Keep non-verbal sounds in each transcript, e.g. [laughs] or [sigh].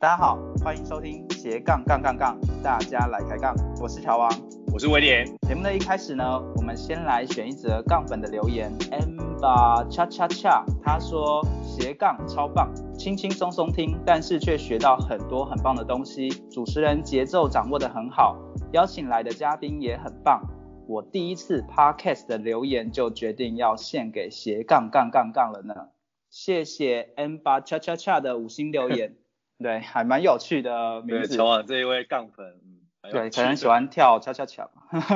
大家好，欢迎收听斜杠杠杠杠，大家来开杠，我是乔王，我是威廉。节目的一开始呢，我们先来选一则杠粉的留言，Amber 恰恰恰，他说斜杠超棒，轻轻松松听，但是却学到很多很棒的东西，主持人节奏掌握得很好，邀请来的嘉宾也很棒。我第一次 Podcast 的留言就决定要献给斜杠杠杠杠了呢，谢谢 Amber 恰恰恰的五星留言。对，还蛮有趣的名字。对，乔王这一位杠粉，嗯，对，可能喜欢跳恰恰恰。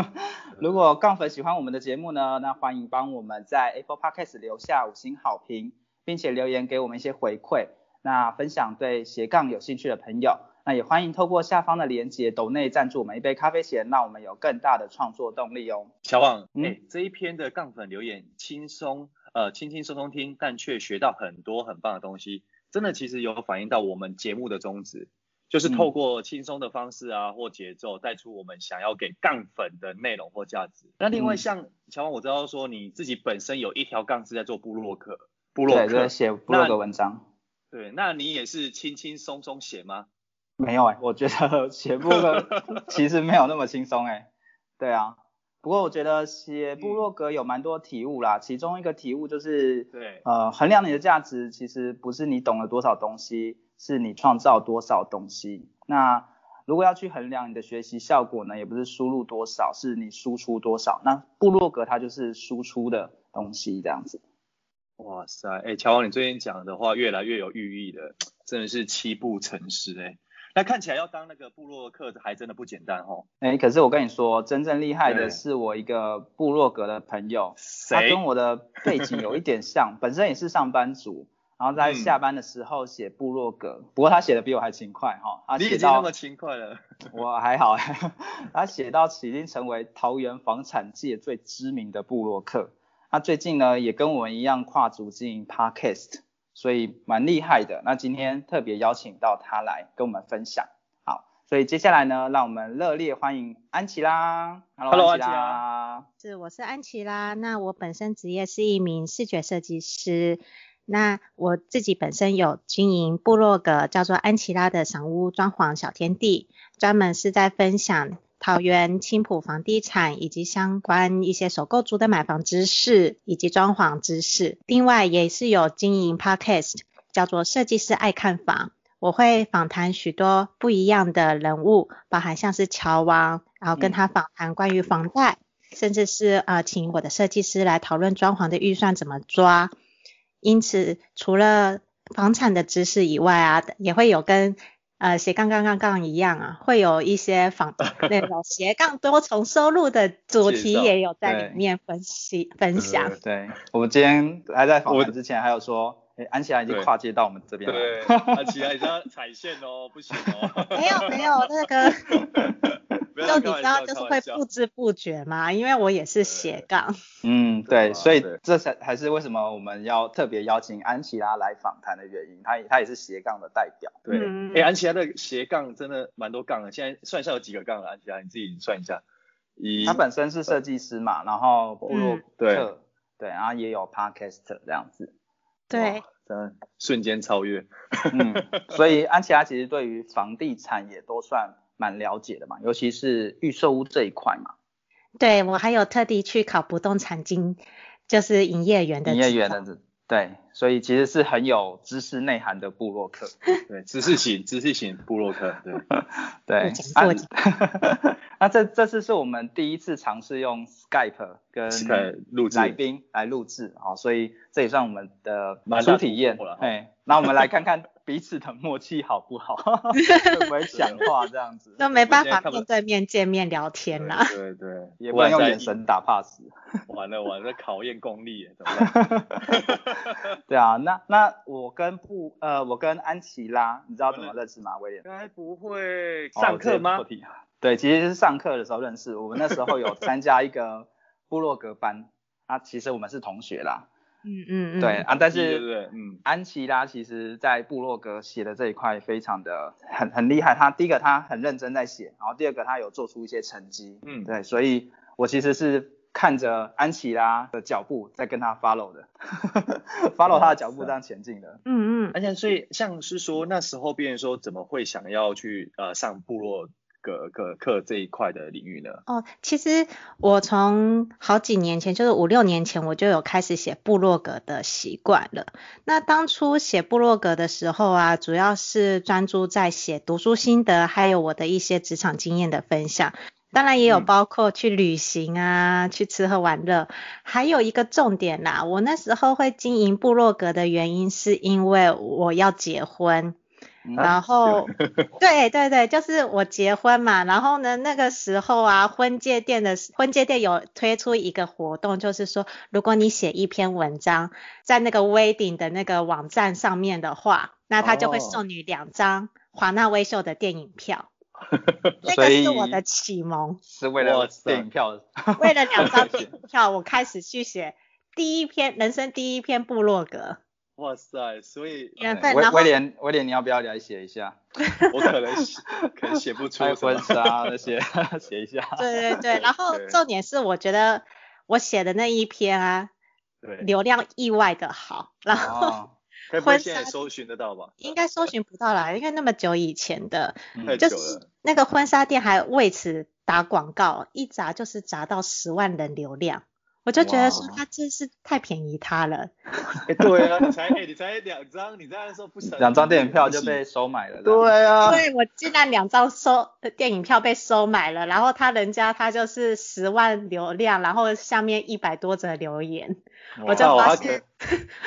[laughs] 如果杠粉喜欢我们的节目呢，那欢迎帮我们在 Apple Podcast 留下五星好评，并且留言给我们一些回馈。那分享对斜杠有兴趣的朋友，那也欢迎透过下方的连接抖内赞助我们一杯咖啡钱，让我们有更大的创作动力哦。小王，嗯、欸，这一篇的杠粉留言轻松，呃，轻轻松松听，但却学到很多很棒的东西。真的其实有反映到我们节目的宗旨，就是透过轻松的方式啊、嗯、或节奏带出我们想要给杠粉的内容或价值。那另外像乔王，我知道说你自己本身有一条杠是在做部落客，部落客写部落格文章。对，那你也是轻轻松松写吗？没有哎、欸，我觉得写部落格 [laughs] 其实没有那么轻松哎。对啊。不过我觉得写部落格有蛮多体悟啦，其中一个体悟就是，对，呃，衡量你的价值其实不是你懂了多少东西，是你创造多少东西。那如果要去衡量你的学习效果呢，也不是输入多少，是你输出多少。那部落格它就是输出的东西这样子。哇塞，哎，乔王，你最近讲的话越来越有寓意了，真的是七步成诗哎。那看起来要当那个部落客还真的不简单哦。哎、欸，可是我跟你说，真正厉害的是我一个部落格的朋友，他跟我的背景有一点像，[laughs] 本身也是上班族，然后在下班的时候写部落格，嗯、不过他写的比我还勤快哈。他写到你已经那么勤快了，[laughs] 我还好。[laughs] 他写到已经成为桃园房产界最知名的部落客。他最近呢也跟我们一样跨足经营 Podcast。所以蛮厉害的，那今天特别邀请到他来跟我们分享。好，所以接下来呢，让我们热烈欢迎安琪拉。Hello，安琪拉。是，我是安琪拉。那我本身职业是一名视觉设计师。那我自己本身有经营部落格，叫做安琪拉的赏屋装潢小天地，专门是在分享。桃园青浦房地产以及相关一些首购族的买房知识以及装潢知识，另外也是有经营 Podcast，叫做设计师爱看房，我会访谈许多不一样的人物，包含像是乔王，然后跟他访谈关于房贷，嗯、甚至是呃请我的设计师来讨论装潢的预算怎么抓。因此，除了房产的知识以外啊，也会有跟呃，斜杠杠杠杠一样啊，会有一些仿 [laughs] 那种斜杠多重收入的主题也有在里面分析分享。对，我们今天还在访谈之前还有说。哎，安琪拉已经跨界到我们这边了。对，安琪拉已经要踩线哦，不行哦。[laughs] 没有没有，那个，[laughs] 就你知道，就是会不知不觉嘛，因为我也是斜杠。[laughs] 嗯，对，所以这才还是为什么我们要特别邀请安琪拉来访谈的原因，他他也是斜杠的代表。对，哎，安琪拉的斜杠真的蛮多杠的，现在算一下有几个杠了，安琪拉你自己算一下。一，他本身是设计师嘛，然后部落客，对，然后也有 podcast 这样子。对，真的瞬间超越。嗯，所以安琪拉其实对于房地产也都算蛮了解的嘛，尤其是预售屋这一块嘛。对，我还有特地去考不动产经，就是营业员的。营业员的，对，所以其实是很有知识内涵的部落客。[laughs] 对，知识型，知识型部落客。对，[laughs] 对。啊，那 [laughs] 这这次是我们第一次尝试用 Skype 跟来宾来录制啊，所以这也算我们的初体验。哎，那我们来看看。彼此的默契好不好？会不会讲话这样子？都没办法面对面见面聊天啦。对对，对，也不能用眼神打 pass。完了完了，考验功力耶，怎么对啊，那那我跟布呃，我跟安琪拉，你知道怎么认识吗？威廉？该不会上课吗？哦？对，其实是上课的时候认识。我们那时候有参加一个 [laughs] 部落格班，啊，其实我们是同学啦。嗯嗯嗯，对啊，但是嗯，安琪拉其实在部落格写的这一块非常的很很厉害。他第一个他很认真在写，然后第二个他有做出一些成绩。嗯，对，所以我其实是看着安琪拉的脚步在跟他 follow 的，[laughs] follow 他的脚步这样前进的。嗯嗯，而且所以像是说那时候别人说怎么会想要去呃上部落格格课这一块的领域呢？哦，其实我从好几年前，就是五六年前，我就有开始写部落格的习惯了。那当初写部落格的时候啊，主要是专注在写读书心得，还有我的一些职场经验的分享。当然也有包括去旅行啊，嗯、去吃喝玩乐。还有一个重点啦，我那时候会经营部落格的原因，是因为我要结婚。然后，[laughs] [laughs] 对对对，就是我结婚嘛，然后呢，那个时候啊，婚介店的婚介店有推出一个活动，就是说，如果你写一篇文章在那个 wedding 的那个网站上面的话，那他就会送你两张华纳威秀的电影票。[laughs] 那个是我的启蒙，是为了电影票，为了两张 [laughs] 电影票，我开始去写第一篇人生第一篇部落格。哇塞，所以威威廉威廉，你要不要来写一下？我可能写可能写不出婚纱那些，[laughs] 写一下。对对对，然后重点是我觉得我写的那一篇啊，对，流量意外的好，然后婚纱搜寻得到吧？应该搜寻不到啦，因为那么久以前的，就是那个婚纱店还为此打广告，一砸就是砸到十万人流量。我就觉得说他真是太便宜他了。哎，对啊，你才哎，你才两张，你这样说不省。两张电影票就被收买了。对啊。对，我竟然两张收电影票被收买了，然后他人家他就是十万流量，然后下面一百多则留言，我就发现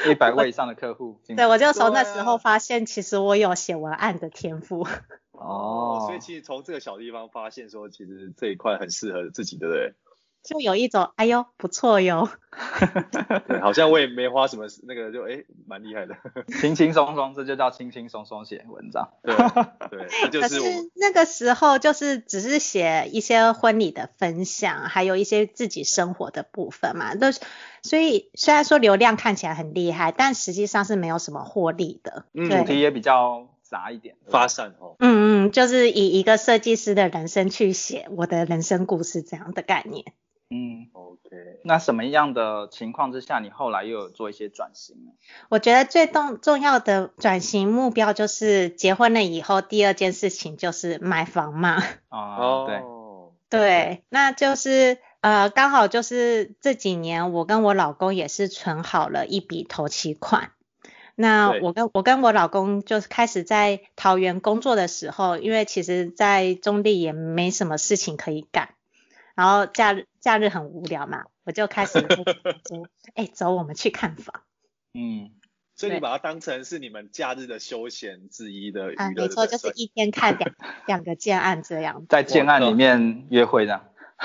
一百位以上的客户。[laughs] 对，我就从那时候发现，其实我有写文案的天赋。[laughs] 哦。所以其实从这个小地方发现说，其实这一块很适合自己，对不对？就有一种哎呦不错哟，[laughs] 对，好像我也没花什么那个就哎蛮厉害的，[laughs] 轻轻松松，这就叫轻轻松松写文章，对对，[laughs] 可是那个时候就是只是写一些婚礼的分享，还有一些自己生活的部分嘛，都所以虽然说流量看起来很厉害，但实际上是没有什么获利的，嗯，主题也比较杂一点，发散哦，嗯嗯，就是以一个设计师的人生去写我的人生故事这样的概念。嗯，OK。那什么样的情况之下，你后来又有做一些转型呢？我觉得最重重要的转型目标就是结婚了以后，第二件事情就是买房嘛。哦，对。对，那就是呃，刚好就是这几年我跟我老公也是存好了一笔头期款。那我跟我跟我老公就是开始在桃园工作的时候，因为其实在中坜也没什么事情可以干。然后假日假日很无聊嘛，我就开始说，[laughs] 哎，走，我们去看房。嗯，所以你把它当成是你们假日的休闲之一的娱乐。啊，没错，就是一天看两 [laughs] 两个建案这样。在建案里面约会的。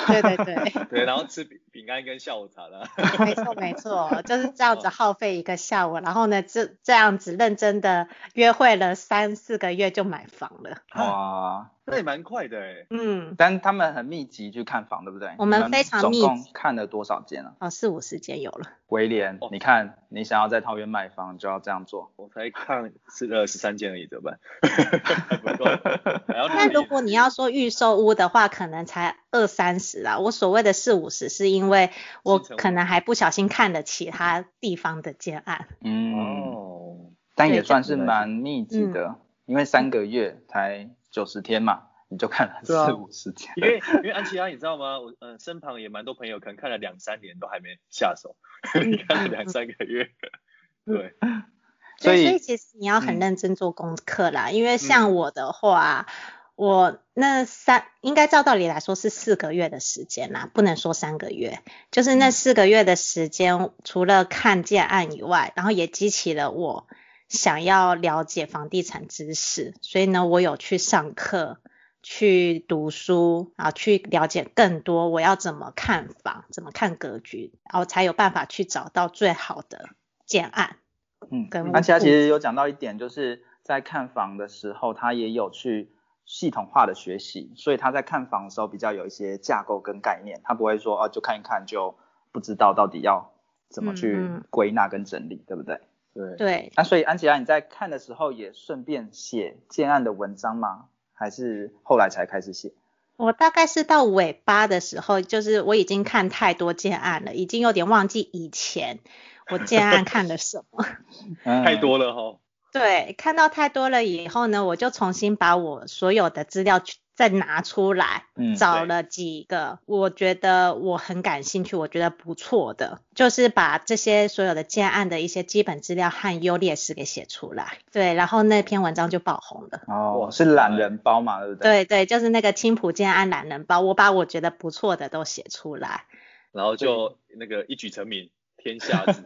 对对对。[laughs] 对，然后吃饼饼干跟下午茶的。没错没错，就是这样子耗费一个下午，然后呢，这这样子认真的约会了三四个月就买房了。哇。那也蛮快的哎，嗯，但他们很密集去看房，对不对？我们非常密集，总共看了多少间啊？哦，四五十间有了。威廉，你看，你想要在桃园买房，就要这样做。我才看是呃十三间而已，怎么办？[laughs] 那如果你要说预售屋的话，可能才二三十啊。我所谓的四五十，是因为我可能还不小心看了其他地方的建案。嗯，哦，但也算是蛮密集的，因为三个月才。九十天嘛，你就看了四五十天。因为因为安琪拉，你知道吗？我嗯身旁也蛮多朋友，可能看了两三年都还没下手，你 [laughs] 看了两三个月。[laughs] 对，所以所以其实你要很认真做功课啦，嗯、因为像我的话，嗯、我那三应该照道理来说是四个月的时间啦，不能说三个月，就是那四个月的时间，嗯、除了看建案以外，然后也激起了我想要了解房地产知识，所以呢，我有去上课。去读书啊，去了解更多，我要怎么看房，怎么看格局，然后才有办法去找到最好的建案。嗯，安琪拉其实有讲到一点，就是在看房的时候，他也有去系统化的学习，所以他在看房的时候比较有一些架构跟概念，他不会说哦、啊、就看一看就不知道到底要怎么去归纳跟整理，嗯、对不对？对。对。那所以安琪拉你在看的时候也顺便写建案的文章吗？还是后来才开始写。我大概是到尾巴的时候，就是我已经看太多建案了，已经有点忘记以前我建案看了什么。[laughs] 太多了哈。对，看到太多了以后呢，我就重新把我所有的资料去。再拿出来，找了几个我觉得我很感兴趣，我觉得不错的，就是把这些所有的建案的一些基本资料和优劣势给写出来。对，然后那篇文章就爆红了。哦，是懒人包嘛，对不对？对对，就是那个青浦建案懒人包，我把我觉得不错的都写出来，然后就那个一举成名天下知。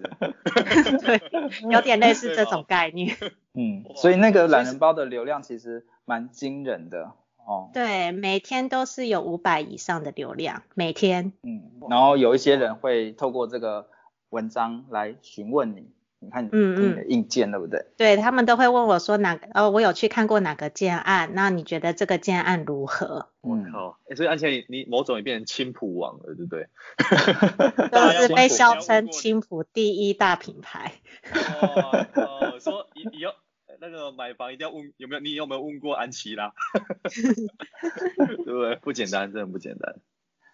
[laughs] 对，有点类似这种概念。嗯，所以那个懒人包的流量其实蛮惊人的。哦，对，每天都是有五百以上的流量，每天。嗯，然后有一些人会透过这个文章来询问你，你看你的硬件，嗯嗯，对不对？对，他们都会问我说哪个，哦，我有去看过哪个建案，那你觉得这个建案如何？我靠，欸，所以而且你某种也变成青埔王了，对不对？[laughs] 都是被笑称青埔第一大品牌。哦，哦，说以以后。那个买房一定要问有没有，你有没有问过安琪拉？[laughs] 对不对？不简单，真的不简单。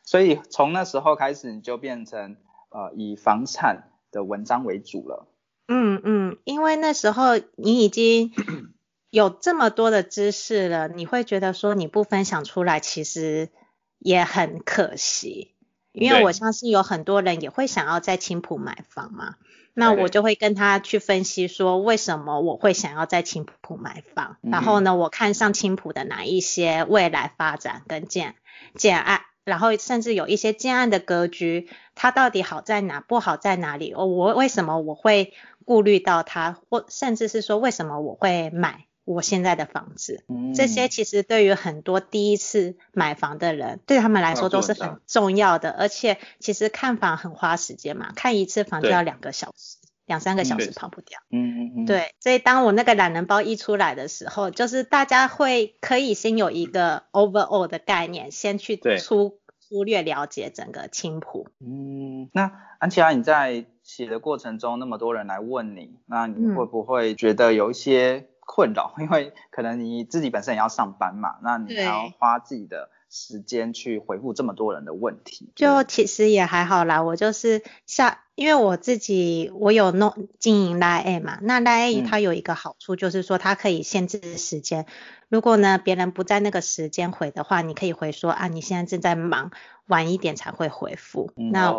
所以从那时候开始，你就变成呃以房产的文章为主了。嗯嗯，因为那时候你已经有这么多的知识了，你会觉得说你不分享出来，其实也很可惜。因为我相信有很多人也会想要在青浦买房嘛。那我就会跟他去分析说，为什么我会想要在青浦买房，嗯、然后呢，我看上青浦的哪一些未来发展跟建建案，然后甚至有一些建案的格局，它到底好在哪，不好在哪里？我为什么我会顾虑到它，或甚至是说为什么我会买？我现在的房子，嗯、这些其实对于很多第一次买房的人，对他们来说都是很重要的。而且其实看房很花时间嘛，看一次房就要两个小时，两三个小时跑不掉。嗯嗯嗯。对，所以当我那个懒人包一出来的时候，就是大家会可以先有一个 overall 的概念，先去粗粗略了解整个青浦。嗯，那安琪拉你在写的过程中，那么多人来问你，那你会不会觉得有一些？困扰，[laughs] 因为可能你自己本身也要上班嘛，那你还要花自己的时间去回复这么多人的问题。就其实也还好啦，我就是下，因为我自己我有弄经营 LINE 嘛，那 LINE 它有一个好处就是说它可以限制时间，嗯、如果呢别人不在那个时间回的话，你可以回说啊，你现在正在忙，晚一点才会回复。嗯、那。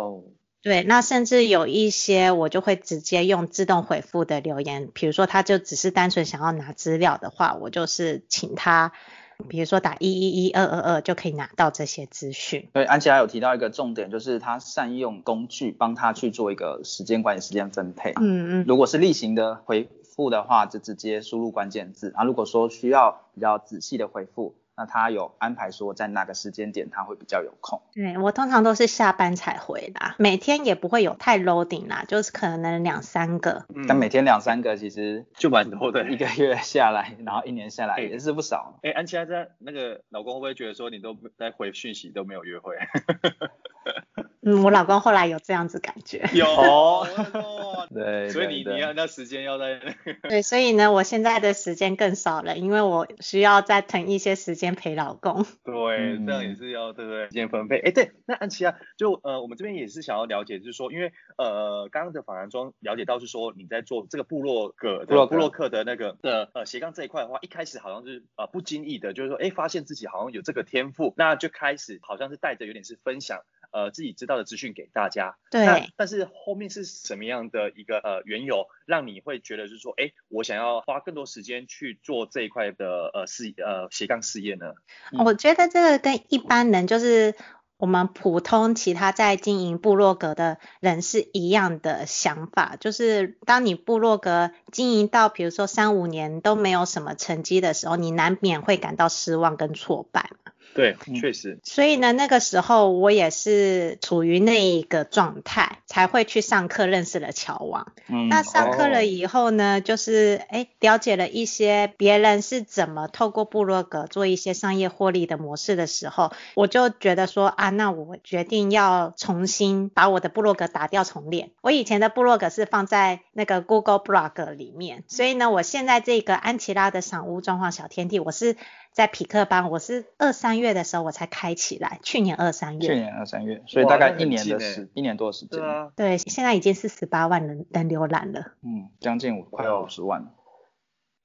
哦对，那甚至有一些我就会直接用自动回复的留言，比如说他就只是单纯想要拿资料的话，我就是请他，比如说打一一一二二二就可以拿到这些资讯。对，安琪拉有提到一个重点，就是他善用工具帮他去做一个时间管理、时间分配。嗯嗯。如果是例行的回复的话，就直接输入关键字啊。如果说需要比较仔细的回复。那他有安排说在哪个时间点他会比较有空？对，我通常都是下班才回啦，每天也不会有太 loading 啦，就是可能两三个。嗯，但每天两三个其实就蛮多的，一个月下来，然后一年下来也是不少。哎、欸，安琪拉在那个老公会不会觉得说你都在回讯息都没有约会？[laughs] 嗯，我老公后来有这样子感觉。有，[laughs] 对，所以你你要那时间要在。对，所以呢，我现在的时间更少了，因为我需要再腾一些时间陪老公。[laughs] 对，这样也是要对不对？时间分配。哎，对，那安琪啊就呃，我们这边也是想要了解，就是说，因为呃，刚刚的访谈中了解到是说你在做这个部落格的部落克的那个的呃斜杠这一块的话，一开始好像是呃不经意的，就是说，哎，发现自己好像有这个天赋，那就开始好像是带着有点是分享。呃自己知道的资讯给大家。对。那但是后面是什么样的一个呃缘由，让你会觉得就是说，哎，我想要花更多时间去做这一块的呃事呃斜杠事业呢？我觉得这个跟一般人就是。我们普通其他在经营部落格的人是一样的想法，就是当你部落格经营到比如说三五年都没有什么成绩的时候，你难免会感到失望跟挫败嘛。对，确实。所以呢，那个时候我也是处于那一个状态，才会去上课认识了乔王。嗯。那上课了以后呢，哦、就是哎，了解了一些别人是怎么透过部落格做一些商业获利的模式的时候，我就觉得说啊，那我决定要重新把我的部落格打掉重练。我以前的部落格是放在那个 Google Blog 里面，所以呢，我现在这个安琪拉的赏屋装潢小天地，我是。在匹克邦，我是二三月的时候我才开起来，去年二三月。去年二三月，所以大概一年的时，一年多的时间。对啊。对，现在已经是十八万人人浏览了。嗯，将近五快要五十万。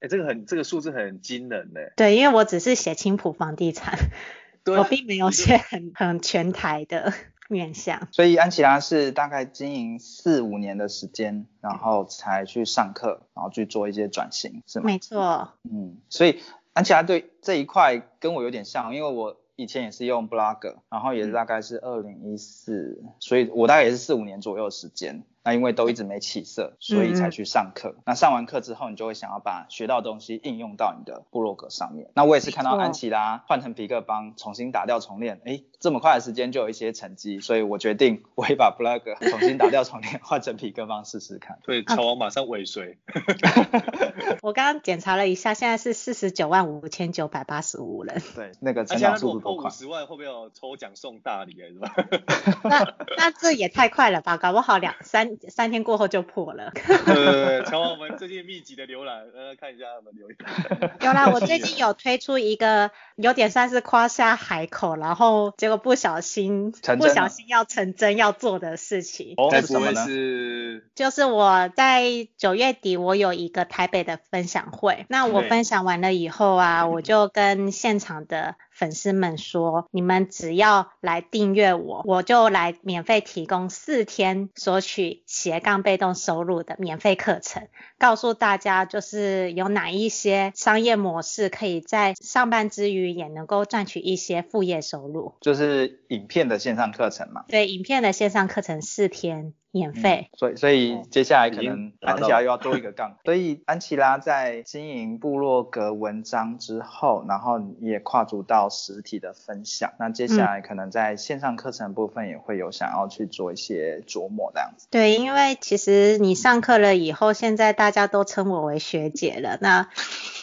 哎、欸，这个很，这个数字很惊人呢。对，因为我只是写青浦房地产，[laughs] 对我并没有写很很全台的面向。所以安琪拉是大概经营四五年的时间，然后才去上课，然后去做一些转型，是吗？没错。嗯，所以。安琪拉对这一块跟我有点像，因为我以前也是用 Blogger，然后也是大概是二零一四，所以我大概也是四五年左右的时间。那因为都一直没起色，所以才去上课。嗯、那上完课之后，你就会想要把学到的东西应用到你的部落格上面。那我也是看到安琪拉换成皮克帮，重新打掉重练，哎，这么快的时间就有一些成绩，所以我决定 [laughs] 我会把 blog 重新打掉重练，换成痞客邦试试看。对，乔王马上尾随。[laughs] 我刚刚检查了一下，现在是四十九万五千九百八十五人。对，那个成长速度多快？五十万会不会有抽奖送大礼是吧？那那这也太快了吧？搞不好两三。三天过后就破了。对，瞧我们最近密集的浏览，呃，看一下我们留言。有啦，我最近有推出一个有点算是夸下海口，然后结果不小心不小心要成真要做的事情。哦，什么呢？是就是我在九月底我有一个台北的分享会，那我分享完了以后啊，我就跟现场的。粉丝们说，你们只要来订阅我，我就来免费提供四天索取斜杠被动收入的免费课程，告诉大家就是有哪一些商业模式可以在上班之余也能够赚取一些副业收入，就是影片的线上课程嘛。对，影片的线上课程四天。免费、嗯，所以所以接下来可能安琪拉又要多一个杠，所以安琪拉在经营部落格文章之后，然后也跨足到实体的分享，那接下来可能在线上课程部分也会有想要去做一些琢磨这样子。对，因为其实你上课了以后，现在大家都称我为学姐了，那。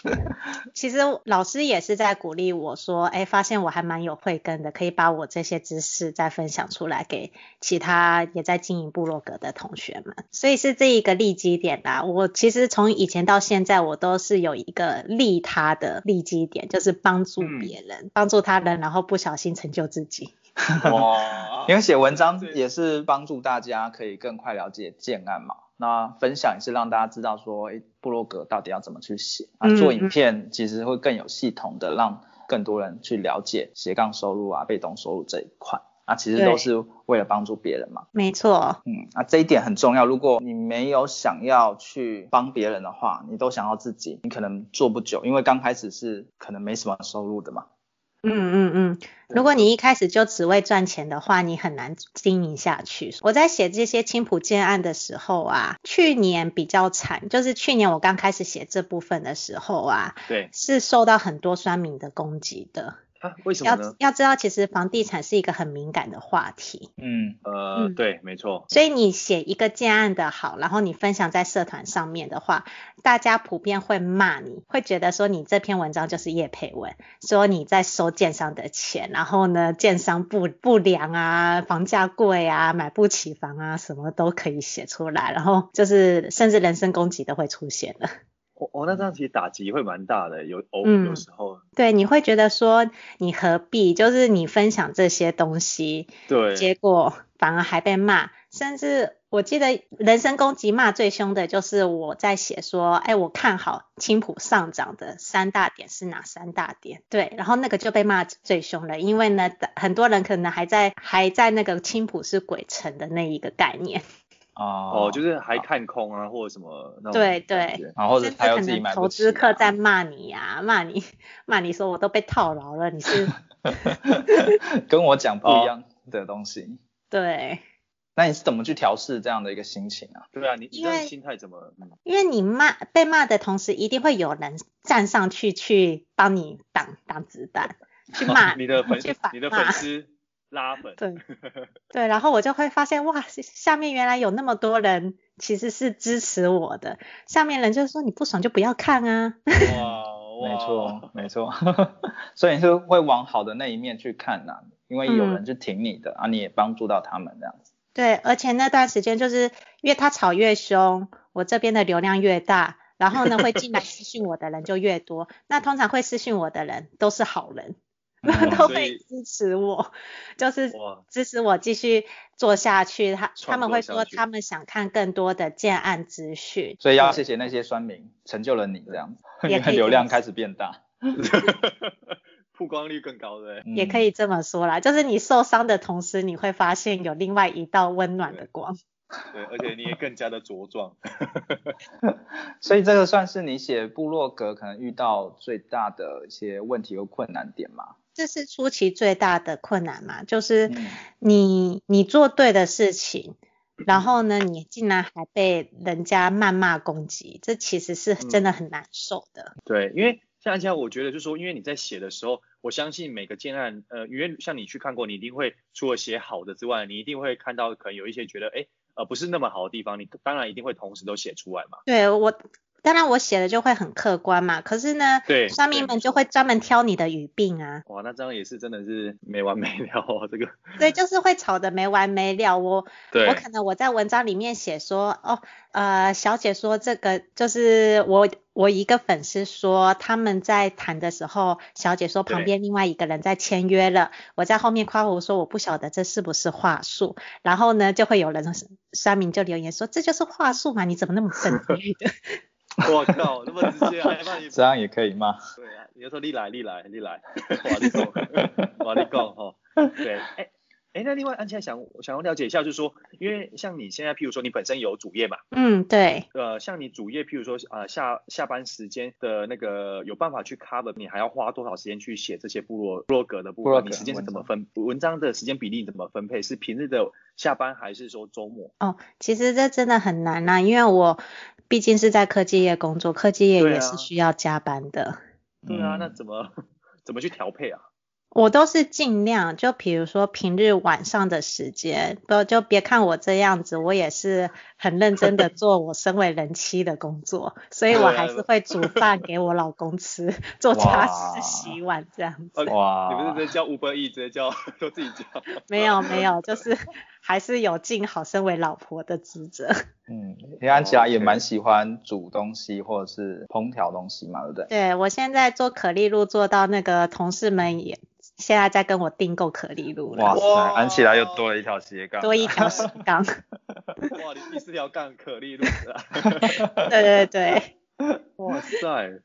[laughs] 其实老师也是在鼓励我说，哎，发现我还蛮有慧根的，可以把我这些知识再分享出来给其他也在经营部落格的同学们。所以是这一个利基点啦。我其实从以前到现在，我都是有一个利他的利基点，就是帮助别人，嗯、帮助他人，然后不小心成就自己。[laughs] 哇，因为写文章也是帮助大家可以更快了解建案嘛。那分享也是让大家知道说，诶，部落格到底要怎么去写啊？做影片其实会更有系统的让更多人去了解斜杠收入啊、被动收入这一块啊，其实都是为了帮助别人嘛。没错。嗯，啊，这一点很重要。如果你没有想要去帮别人的话，你都想要自己，你可能做不久，因为刚开始是可能没什么收入的嘛。嗯嗯嗯，如果你一开始就只为赚钱的话，你很难经营下去。我在写这些青浦建案的时候啊，去年比较惨，就是去年我刚开始写这部分的时候啊，对，是受到很多酸民的攻击的。啊，为什么呢？要要知道，其实房地产是一个很敏感的话题。嗯，呃，对，没错。所以你写一个建案的好，然后你分享在社团上面的话，大家普遍会骂你，会觉得说你这篇文章就是业配文，说你在收建商的钱，然后呢，建商不不良啊，房价贵啊，买不起房啊，什么都可以写出来，然后就是甚至人身攻击都会出现了。哦哦，那这样其实打击会蛮大的，有偶，有时候。嗯，对，你会觉得说你何必，就是你分享这些东西，对，结果反而还被骂，甚至。我记得人身攻击骂最凶的就是我在写说，哎，我看好青浦上涨的三大点是哪三大点？对，然后那个就被骂最凶了，因为呢，很多人可能还在还在那个青浦是鬼城的那一个概念。哦，就是还看空啊，或者什么那种。对对，然后甚至可能投资客在骂你呀，骂你骂你说我都被套牢了，你是 [laughs] 跟我讲不一样的东西。对。那你是怎么去调试这样的一个心情啊？对啊，你你的心态怎么？因为你骂被骂的同时，一定会有人站上去去帮你挡挡子弹，去骂 [laughs] 你的粉，去反骂你的粉丝拉粉。对 [laughs] 对，然后我就会发现哇，下面原来有那么多人其实是支持我的。下面人就是说你不爽就不要看啊。哇，哇没错没错，[laughs] 所以你是会往好的那一面去看呐、啊，因为有人是挺你的、嗯、啊，你也帮助到他们这样子。对，而且那段时间就是因为他吵越凶，我这边的流量越大，然后呢会进 [laughs] 来私讯我的人就越多。那通常会私讯我的人都是好人，嗯、[laughs] 都会支持我，就是支持我继续做下去。他他们会说他们想看更多的建案资讯，所以要谢谢那些酸民成就了你这样 [laughs] 子，流量开始变大。[laughs] 曝光率更高的，也可以这么说啦，就是你受伤的同时，你会发现有另外一道温暖的光。对，对，而且你也更加的茁壮。所以这个算是你写部落格可能遇到最大的一些问题和困难点吗？这是初期最大的困难嘛，就是你你做对的事情，然后呢，你竟然还被人家谩骂攻击，这其实是真的很难受的。嗯、对，因为。像这样，我觉得就是说，因为你在写的时候，我相信每个建案，呃，因为像你去看过，你一定会除了写好的之外，你一定会看到可能有一些觉得，哎，呃，不是那么好的地方，你当然一定会同时都写出来嘛。对，我。当然我写的就会很客观嘛，可是呢，对，酸民们就会专门挑你的语病啊。哇，那这样也是真的是没完没了哦，这个。对，就是会吵得没完没了。我，我可能我在文章里面写说，哦，呃，小姐说这个就是我，我一个粉丝说他们在谈的时候，小姐说旁边另外一个人在签约了，我在后面夸我说我不晓得这是不是话术，然后呢就会有人酸民就留言说这就是话术嘛，你怎么那么笨的？[laughs] 我靠，那么直接，害怕你 [laughs] 这样也可以吗？对啊，你就说你来，你来，你来，我你讲，我你讲哈。对，哎哎，那另外安琪拉想想要了解一下，就是说，因为像你现在，譬如说你本身有主业嘛？嗯，对。呃，像你主业，譬如说啊、呃、下下班时间的那个有办法去 cover，你还要花多少时间去写这些部落部落格的部分？你时间是怎么分？文章的时间比例怎么分配？是平日的下班还是说周末？哦，其实这真的很难呐、啊，因为我。毕竟是在科技业工作，科技业也是需要加班的。对啊，那怎么 [laughs] 怎么去调配啊？我都是尽量，就比如说平日晚上的时间，不就别看我这样子，我也是很认真的 [laughs] 做我身为人妻的工作，所以我还是会煮饭给我老公吃，[laughs] 做家事、洗碗这样子。哇，你不是直接叫 Uber Eats，直接叫 [laughs] 都自己叫？没有没有，就是还是有尽好身为老婆的职责。嗯，安琪拉也蛮喜欢煮东西或者是烹调东西嘛，对不对？对，我现在做可丽露做到那个同事们也。现在在跟我订购可丽露了。哇塞，安琪拉又多了一条斜杠。多一条斜杠。哇，你第四条杠可丽露啊。[laughs] 对对对。哇塞。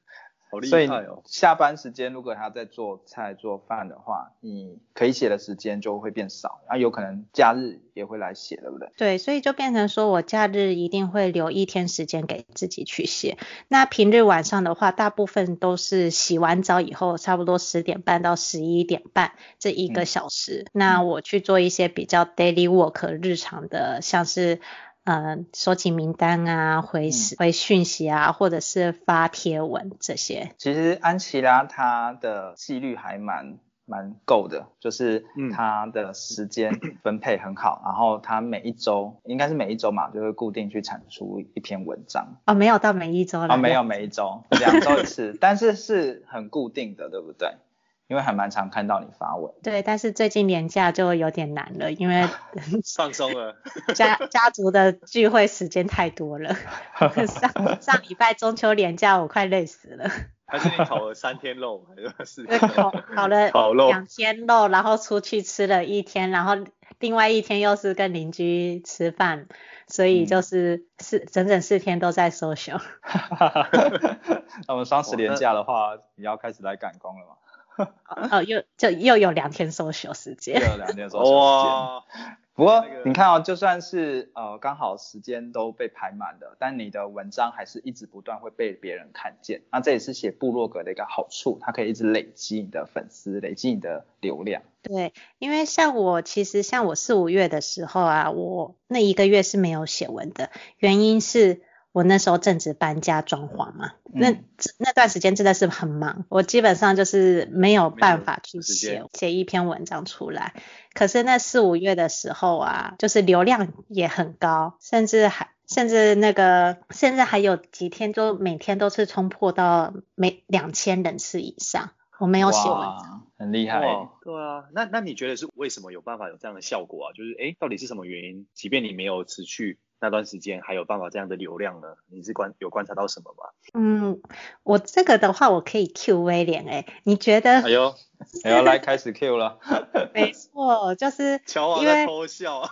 好厉害哦、所以下班时间如果他在做菜做饭的话，你可以写的时间就会变少，然后有可能假日也会来写，对不对？对，所以就变成说我假日一定会留一天时间给自己去写。那平日晚上的话，大部分都是洗完澡以后，差不多十点半到十一点半这一个小时，嗯、那我去做一些比较 daily work 日常的，像是。呃，收集名单啊，回回讯息啊，或者是发贴文这些。其实安琪拉她的纪律还蛮蛮够的，就是她的时间 [clears throat] 分配很好，嗯、然后她每一周应该是每一周嘛，就会固定去产出一篇文章。哦，没有到每一周了。哦，没有每一周，两周一次，[laughs] 但是是很固定的，对不对？因为还蛮常看到你发文，对，但是最近年假就有点难了，因为 [laughs] 放松了，[laughs] 家家族的聚会时间太多了。[laughs] 上上礼拜中秋年假我快累死了。还是你烤了三天肉，还是四天？烤烤了烤肉两天肉，然后出去吃了一天，然后另外一天又是跟邻居吃饭，所以就是四、嗯、整整四天都在 social。那我们双十连假的话，你要开始来赶工了吗？[laughs] 哦，又就又有两天 social 时间，又有两天 social 时间。不过你看哦，就算是呃刚好时间都被排满了，但你的文章还是一直不断会被别人看见。那这也是写部落格的一个好处，它可以一直累积你的粉丝，累积你的流量。对，因为像我其实像我四五月的时候啊，我那一个月是没有写文的，原因是。我那时候正值搬家装潢嘛，嗯、那那段时间真的是很忙，我基本上就是没有办法去写写一篇文章出来。可是那四五月的时候啊，就是流量也很高，甚至还甚至那个甚至还有几天就每天都是冲破到每两千人次以上。我没有写文章，很厉害。对啊，那那你觉得是为什么有办法有这样的效果啊？就是诶，到底是什么原因？即便你没有持续。那段时间还有办法这样的流量呢？你是观有观察到什么吗？嗯，我这个的话我可以 Q 威廉哎，你觉得？哎呦，哎呦，来开始 Q 了。[laughs] 没错，就是 [laughs] 乔王在偷笑。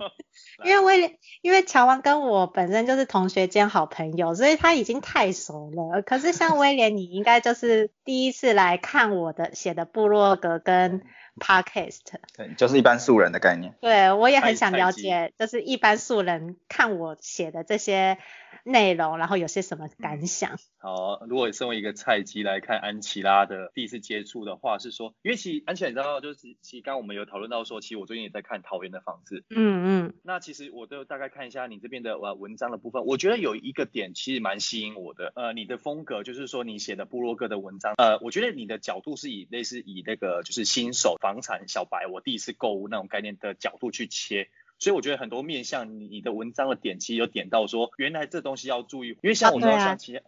[laughs] 因为威廉，因为乔王跟我本身就是同学兼好朋友，所以他已经太熟了。可是像威廉，你应该就是第一次来看我的写的部落格跟。Podcast，对，就是一般素人的概念。对，我也很想了解，就是一般素人看我写的这些内容，然后有些什么感想？好，如果身为一个菜鸡来看安琪拉的第一次接触的话，是说，因为其实安琪拉你知道，就是其实刚刚我们有讨论到说，其实我最近也在看桃园的房子。嗯嗯。那其实我都大概看一下你这边的呃文章的部分，我觉得有一个点其实蛮吸引我的，呃，你的风格就是说你写的部落格的文章，呃，我觉得你的角度是以类似以那个就是新手房产小白，我第一次购物那种概念的角度去切。所以我觉得很多面向你的文章的点，其实有点到说，原来这东西要注意，因为像我知道像其他，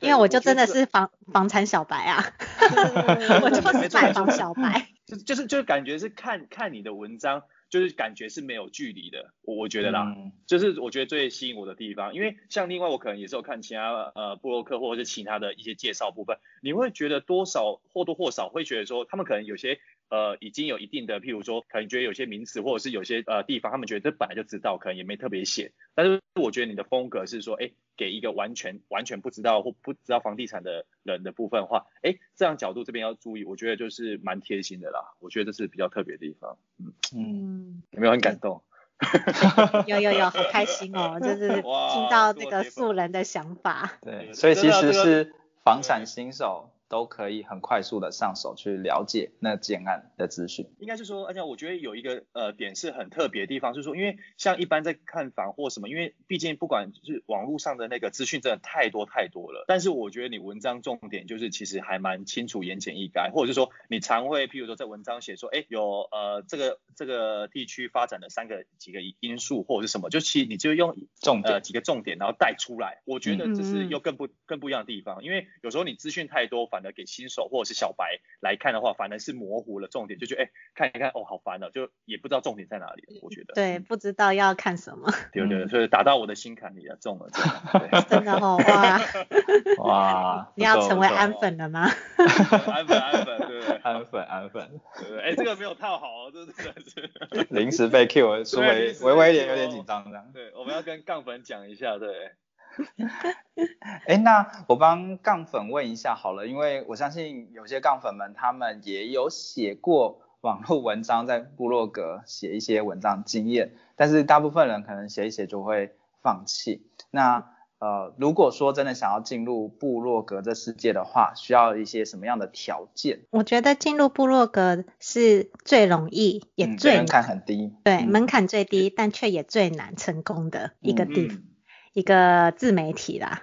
因为我就真的是房房产小白啊，[laughs] 我就是买房小白，[laughs] 就就是就是感觉是看看你的文章，就是感觉是没有距离的，我我觉得啦，嗯、就是我觉得最吸引我的地方，因为像另外我可能也是有看其他呃部落客或者是其他的一些介绍部分，你会觉得多少或多或少会觉得说，他们可能有些。呃，已经有一定的，譬如说，可能觉得有些名词或者是有些呃地方，他们觉得这本来就知道，可能也没特别写。但是我觉得你的风格是说，哎，给一个完全完全不知道或不知道房地产的人的部分的话，哎，这样角度这边要注意，我觉得就是蛮贴心的啦。我觉得这是比较特别的地方。嗯嗯，有没有很感动？[laughs] 有有有，好开心哦，就是听到这个素人的想法。对，所以其实是房产新手。都可以很快速的上手去了解那建案的资讯。应该是说，而且我觉得有一个呃点是很特别的地方，就是说，因为像一般在看房或什么，因为毕竟不管是网络上的那个资讯真的太多太多了。但是我觉得你文章重点就是其实还蛮清楚、言简意赅，或者是说你常会譬如说在文章写说，哎，有呃这个这个地区发展的三个几个因素或者是什么，就其实你就用重点、呃、几个重点然后带出来。我觉得这是又更不更不一样的地方，因为有时候你资讯太多反。反而给新手或者是小白来看的话，反而是模糊了重点，就觉得哎，看一看哦，好烦哦，就也不知道重点在哪里。我觉得对，不知道要看什么。对对，所以打到我的心坎里了，中了，中了。[laughs] 真的哦，哇 [laughs] 哇，你要成为安粉了吗？[laughs] 安粉安粉，对对，安粉安粉，对哎，这个没有套好哦，这真的是临时被 Q，稍微微微一点有点紧张这样。对，我们要跟杠粉讲一下，对。[laughs] 哎，那我帮杠粉问一下好了，因为我相信有些杠粉们他们也有写过网络文章，在部落格写一些文章经验，但是大部分人可能写一写就会放弃。那呃，如果说真的想要进入部落格这世界的话，需要一些什么样的条件？我觉得进入部落格是最容易，也最难，门槛很低，对，嗯、门槛最低，但却也最难成功的一个地方。嗯一个自媒体啦，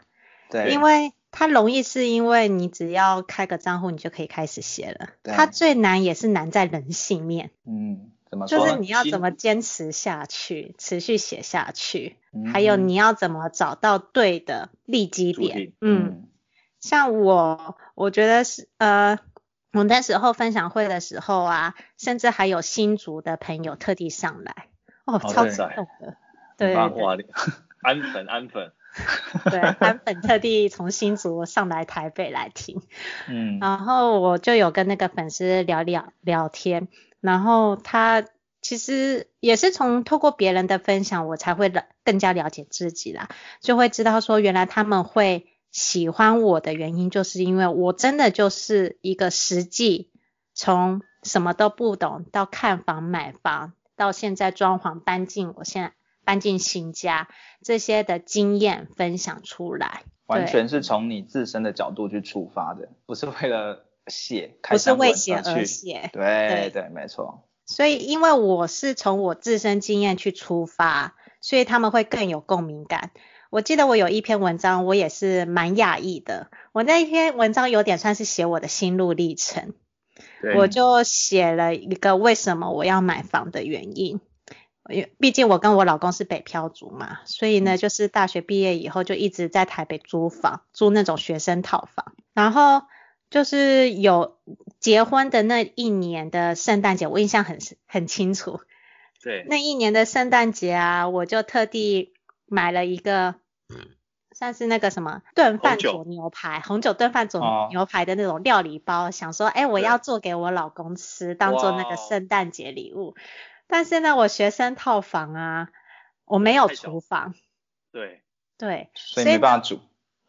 对，因为它容易是因为你只要开个账户，你就可以开始写了。对，它最难也是难在人性面，嗯，怎么说？就是你要怎么坚持下去，持续写下去，嗯、还有你要怎么找到对的利基点。嗯，嗯，像我，我觉得是呃，我那时候分享会的时候啊，甚至还有新竹的朋友特地上来，哦，超感动的，对，对，对。安粉，安粉，[laughs] 对，安粉特地从新竹上来台北来听，[laughs] 嗯，然后我就有跟那个粉丝聊聊聊天，然后他其实也是从透过别人的分享，我才会更加了解自己啦，就会知道说原来他们会喜欢我的原因，就是因为我真的就是一个实际从什么都不懂到看房买房，到现在装潢搬进我现在搬进新家这些的经验分享出来，完全是从你自身的角度去出发的，不是为了写，不是为写而写，对对，对，没错。所以，因为我是从我自身经验去出发，所以他们会更有共鸣感。我记得我有一篇文章，我也是蛮讶异的。我那一篇文章有点算是写我的心路历程，我就写了一个为什么我要买房的原因。因为毕竟我跟我老公是北漂族嘛，所以呢，就是大学毕业以后就一直在台北租房，租那种学生套房，然后。就是有结婚的那一年的圣诞节，我印象很很清楚。[laughs] 对，那一年的圣诞节啊，我就特地买了一个，算是那个什么炖饭佐牛排，红酒炖饭佐牛排的那种料理包，哦、想说，哎，我要做给我老公吃，当做那个圣诞节礼物。但是呢，我学生套房啊，我没有厨房。对。对。所以没办法煮。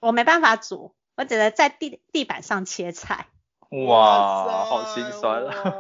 我没办法煮。我只能在地地板上切菜，哇，好心酸啊！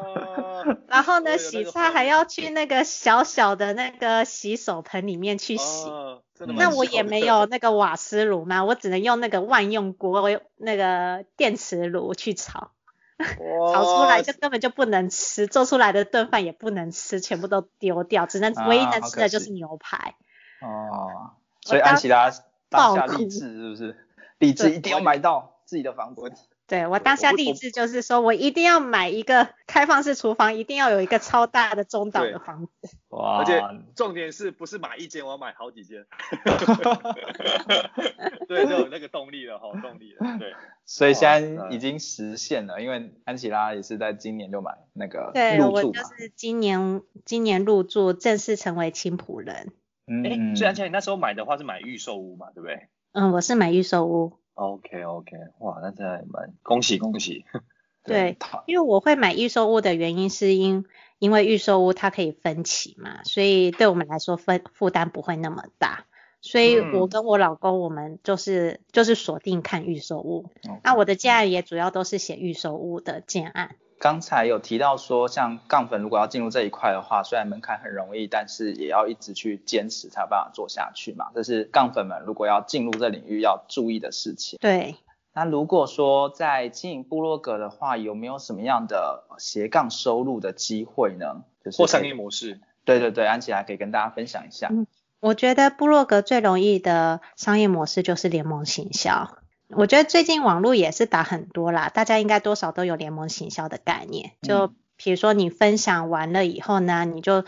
[laughs] 然后呢，洗菜还要去那个小小的那个洗手盆里面去洗，哦、那我也没有那个瓦斯炉嘛，我只能用那个万用锅，那个电磁炉去炒，[laughs] 炒出来就根本就不能吃，做出来的炖饭也不能吃，全部都丢掉，只能、啊、唯一能吃的就是牛排。哦，所以安琪拉当下励志是不是？励志一定要买到自己的房子。对，我当下立志就是说，我一定要买一个开放式厨房，一定要有一个超大的中岛的房子。哇！而且重点是不是买一间，我要买好几间。[laughs] 对，就有那个动力了，好动力了。对。所以现在已经实现了，因为安琪拉也是在今年就买那个入住。对，我就是今年今年入住，正式成为青浦人。嗯。所以安琪拉，你那时候买的话是买预售屋嘛，对不对？嗯，我是买预售屋。OK OK，哇，那真的蛮恭喜恭喜。[laughs] 对，因为我会买预售屋的原因是因因为预售屋它可以分期嘛，所以对我们来说分负担不会那么大。所以我跟我老公我们就是、嗯、就是锁定看预售屋。那我的建案也主要都是写预售屋的建案。刚才有提到说，像杠粉如果要进入这一块的话，虽然门槛很容易，但是也要一直去坚持才有办法做下去嘛。这是杠粉们如果要进入这领域要注意的事情。对。那如果说在经营部落格的话，有没有什么样的斜杠收入的机会呢？就是或商业模式。对对对，安琪拉可以跟大家分享一下。嗯，我觉得部落格最容易的商业模式就是联盟行销。我觉得最近网络也是打很多啦，大家应该多少都有联盟行销的概念。就比如说你分享完了以后呢，你就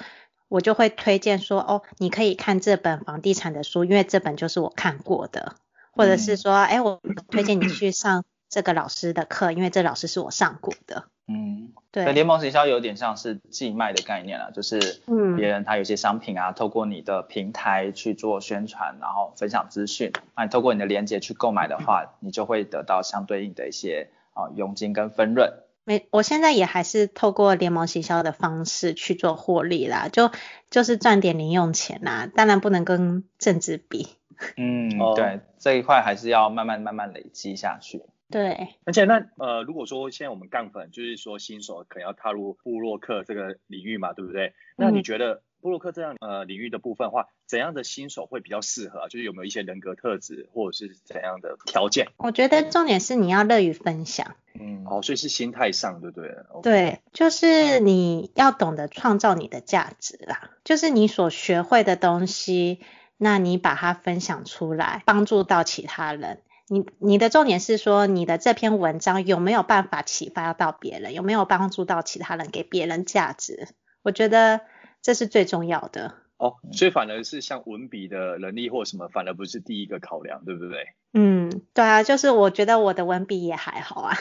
我就会推荐说，哦，你可以看这本房地产的书，因为这本就是我看过的，或者是说，哎，我推荐你去上这个老师的课，因为这老师是我上过的。嗯，对，联盟行销有点像是寄卖的概念了，就是别人他有些商品啊，透过你的平台去做宣传，然后分享资讯，那你透过你的链接去购买的话，你就会得到相对应的一些啊佣金跟分润。没，我现在也还是透过联盟行销的方式去做获利啦，就就是赚点零用钱啦，当然不能跟政治比。嗯，对，这一块还是要慢慢慢慢累积下去。对，而且那呃，如果说现在我们杠粉就是说新手可能要踏入布洛克这个领域嘛，对不对？那你觉得布洛克这样呃领域的部分的话，怎样的新手会比较适合？就是有没有一些人格特质或者是怎样的条件？我觉得重点是你要乐于分享。嗯，哦，所以是心态上，对不对？对，就是你要懂得创造你的价值啦，就是你所学会的东西，那你把它分享出来，帮助到其他人。你你的重点是说，你的这篇文章有没有办法启发到别人，有没有帮助到其他人，给别人价值？我觉得这是最重要的。哦，所以反而是像文笔的能力或什么，反而不是第一个考量，对不对？嗯，对啊，就是我觉得我的文笔也还好啊。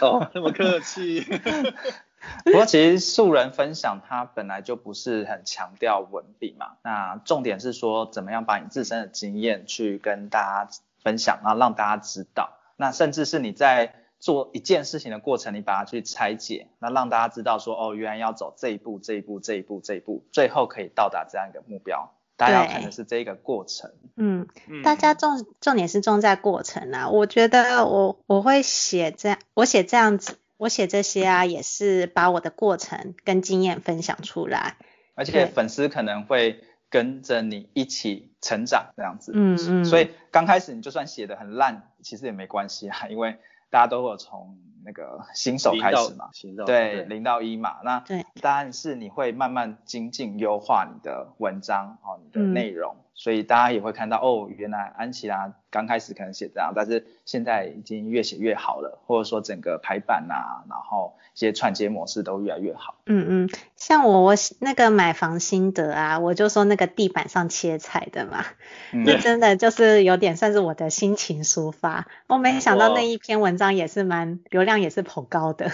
哦，那么客气。[laughs] 不过其实素人分享它本来就不是很强调文笔嘛，那重点是说怎么样把你自身的经验去跟大家。分享，然后让大家知道。那甚至是你在做一件事情的过程，你把它去拆解，那让大家知道说，哦，原来要走这一步，这一步，这一步，这一步，最后可以到达这样一个目标。大家要看的是这一个过程。嗯，大家重重点是重在过程啊。我觉得我我会写这样，我写这样子，我写这些啊，也是把我的过程跟经验分享出来。而且粉丝可能会跟着你一起成长这样子。嗯嗯。所以刚开始你就算写的很烂，其实也没关系啊，[laughs] 因为大家都会从那个新手开始嘛，对，零到一嘛，那对，但是你会慢慢精进优化你的文章，哦，你的内容。嗯所以大家也会看到哦，原来安琪拉刚开始可能写这样，但是现在已经越写越好了，或者说整个排版啊，然后一些串接模式都越来越好。嗯嗯，像我我那个买房心得啊，我就说那个地板上切菜的嘛，嗯、那真的就是有点算是我的心情抒发。我没想到那一篇文章也是蛮流量也是颇高的，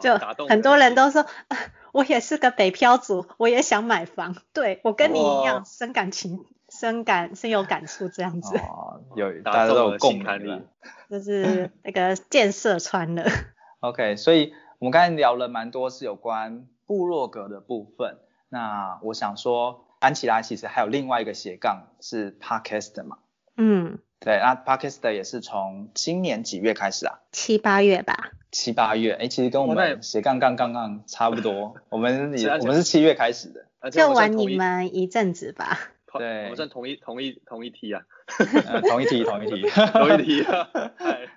就很多人都说。[laughs] 我也是个北漂族，我也想买房。对，我跟你一样，深感情，深感深有感触这样子。哦，有大家都有共感力，[laughs] 就是那个建设穿了。[laughs] OK，所以我们刚才聊了蛮多是有关部落格的部分。那我想说，安琪拉其实还有另外一个斜杠是 Podcast 嘛？嗯，对，那 Podcast 也是从今年几月开始啊？七八月吧。七八月，哎，其实跟我们斜杠杠杠杠差不多。[laughs] 我们也我们是七月开始的，就玩你们一阵子吧。对，我们算同一同一同一梯啊。[laughs] 同一梯 [laughs] 同一梯同一梯。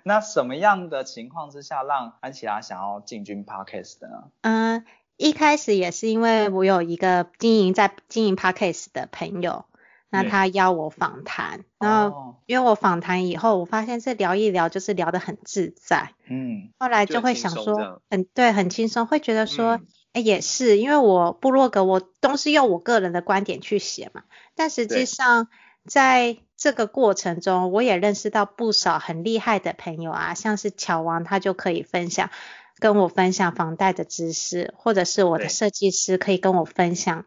那什么样的情况之下让安琪拉想要进军 Podcast 的呢？嗯，一开始也是因为我有一个经营在经营 Podcast 的朋友。那他邀我访谈，嗯、然后约我访谈以后，我发现这聊一聊就是聊得很自在，嗯，后来就会想说，很对，很轻松，会觉得说，也是，因为我部落格我都是用我个人的观点去写嘛，但实际上在这个过程中，我也认识到不少很厉害的朋友啊，像是乔王，他就可以分享。跟我分享房贷的知识，或者是我的设计师可以跟我分享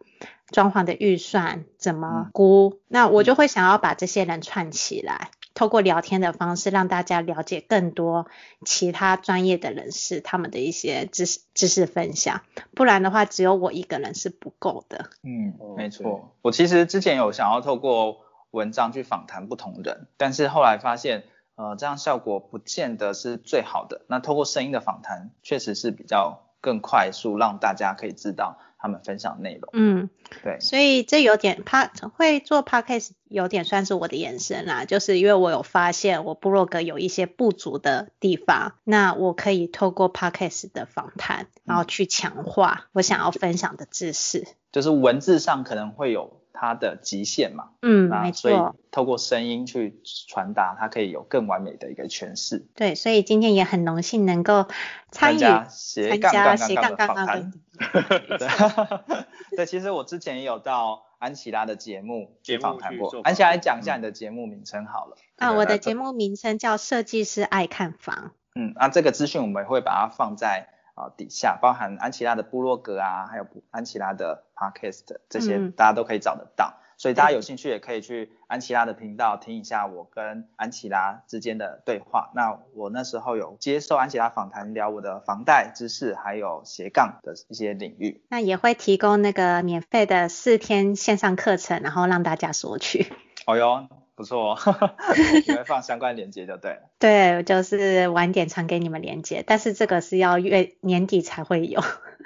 装潢的预算怎么估，嗯、那我就会想要把这些人串起来，嗯、透过聊天的方式让大家了解更多其他专业的人士他们的一些知识知识分享，不然的话只有我一个人是不够的。嗯，没错，我其实之前有想要透过文章去访谈不同人，但是后来发现。呃，这样效果不见得是最好的。那透过声音的访谈，确实是比较更快速，让大家可以知道他们分享内容。嗯，对。所以这有点 Pod 会做 Podcast 有点算是我的延伸啦，就是因为我有发现我部落格有一些不足的地方，那我可以透过 Podcast 的访谈，然后去强化我想要分享的知识。就是文字上可能会有。它的极限嘛，嗯，没错，所以透过声音去传达，它可以有更完美的一个诠释。对，所以今天也很荣幸能够参与斜杠杠杠杠的访谈。[laughs] [laughs] 对，其实我之前也有到安琪拉的节目去访谈过。安琪拉来讲一下你的节目名称好了。啊，我的节目名称叫设计师爱看房。嗯，那这个资讯我们会把它放在。啊，底下包含安琪拉的部落格啊，还有安琪拉的 podcast 这些，大家都可以找得到。嗯、所以大家有兴趣也可以去安琪拉的频道听一下我跟安琪拉之间的对话。那我那时候有接受安琪拉访谈，聊我的房贷知识，还有斜杠的一些领域。那也会提供那个免费的四天线上课程，然后让大家索取。哦哟。不错哦，[laughs] 你会放相关链接就对了。[laughs] 对，就是晚点传给你们链接，但是这个是要月年底才会有。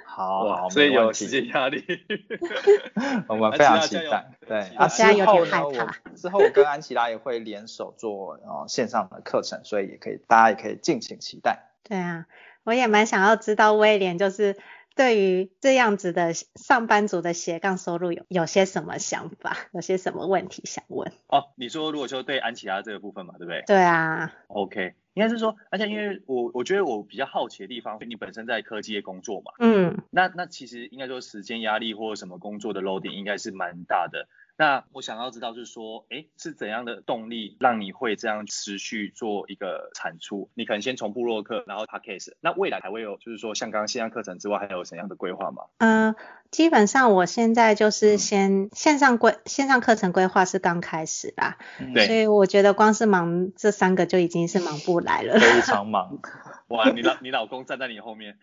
好，好，所以有时间压力。[laughs] 我们非常期待。对，啊，现在有点害怕。之后我跟安琪拉也会联手做呃线上的课程，所以也可以大家也可以敬请期待。对啊，我也蛮想要知道威廉就是。对于这样子的上班族的斜杠收入有有些什么想法？有些什么问题想问？哦，你说如果说对安琪拉这个部分嘛，对不对？对啊。OK，应该是说，而且因为我我觉得我比较好奇的地方，你本身在科技业工作嘛，嗯，那那其实应该说时间压力或者什么工作的 loading 应该是蛮大的。那我想要知道，就是说，哎，是怎样的动力让你会这样持续做一个产出？你可能先从部落客，然后 podcast，那未来还会有，就是说像刚刚线上课程之外，还有怎样的规划吗？嗯、呃，基本上我现在就是先线上规线上课程规划是刚开始啦，对、嗯，所以我觉得光是忙这三个就已经是忙不来了，非常忙。哇，你老你老公站在你后面，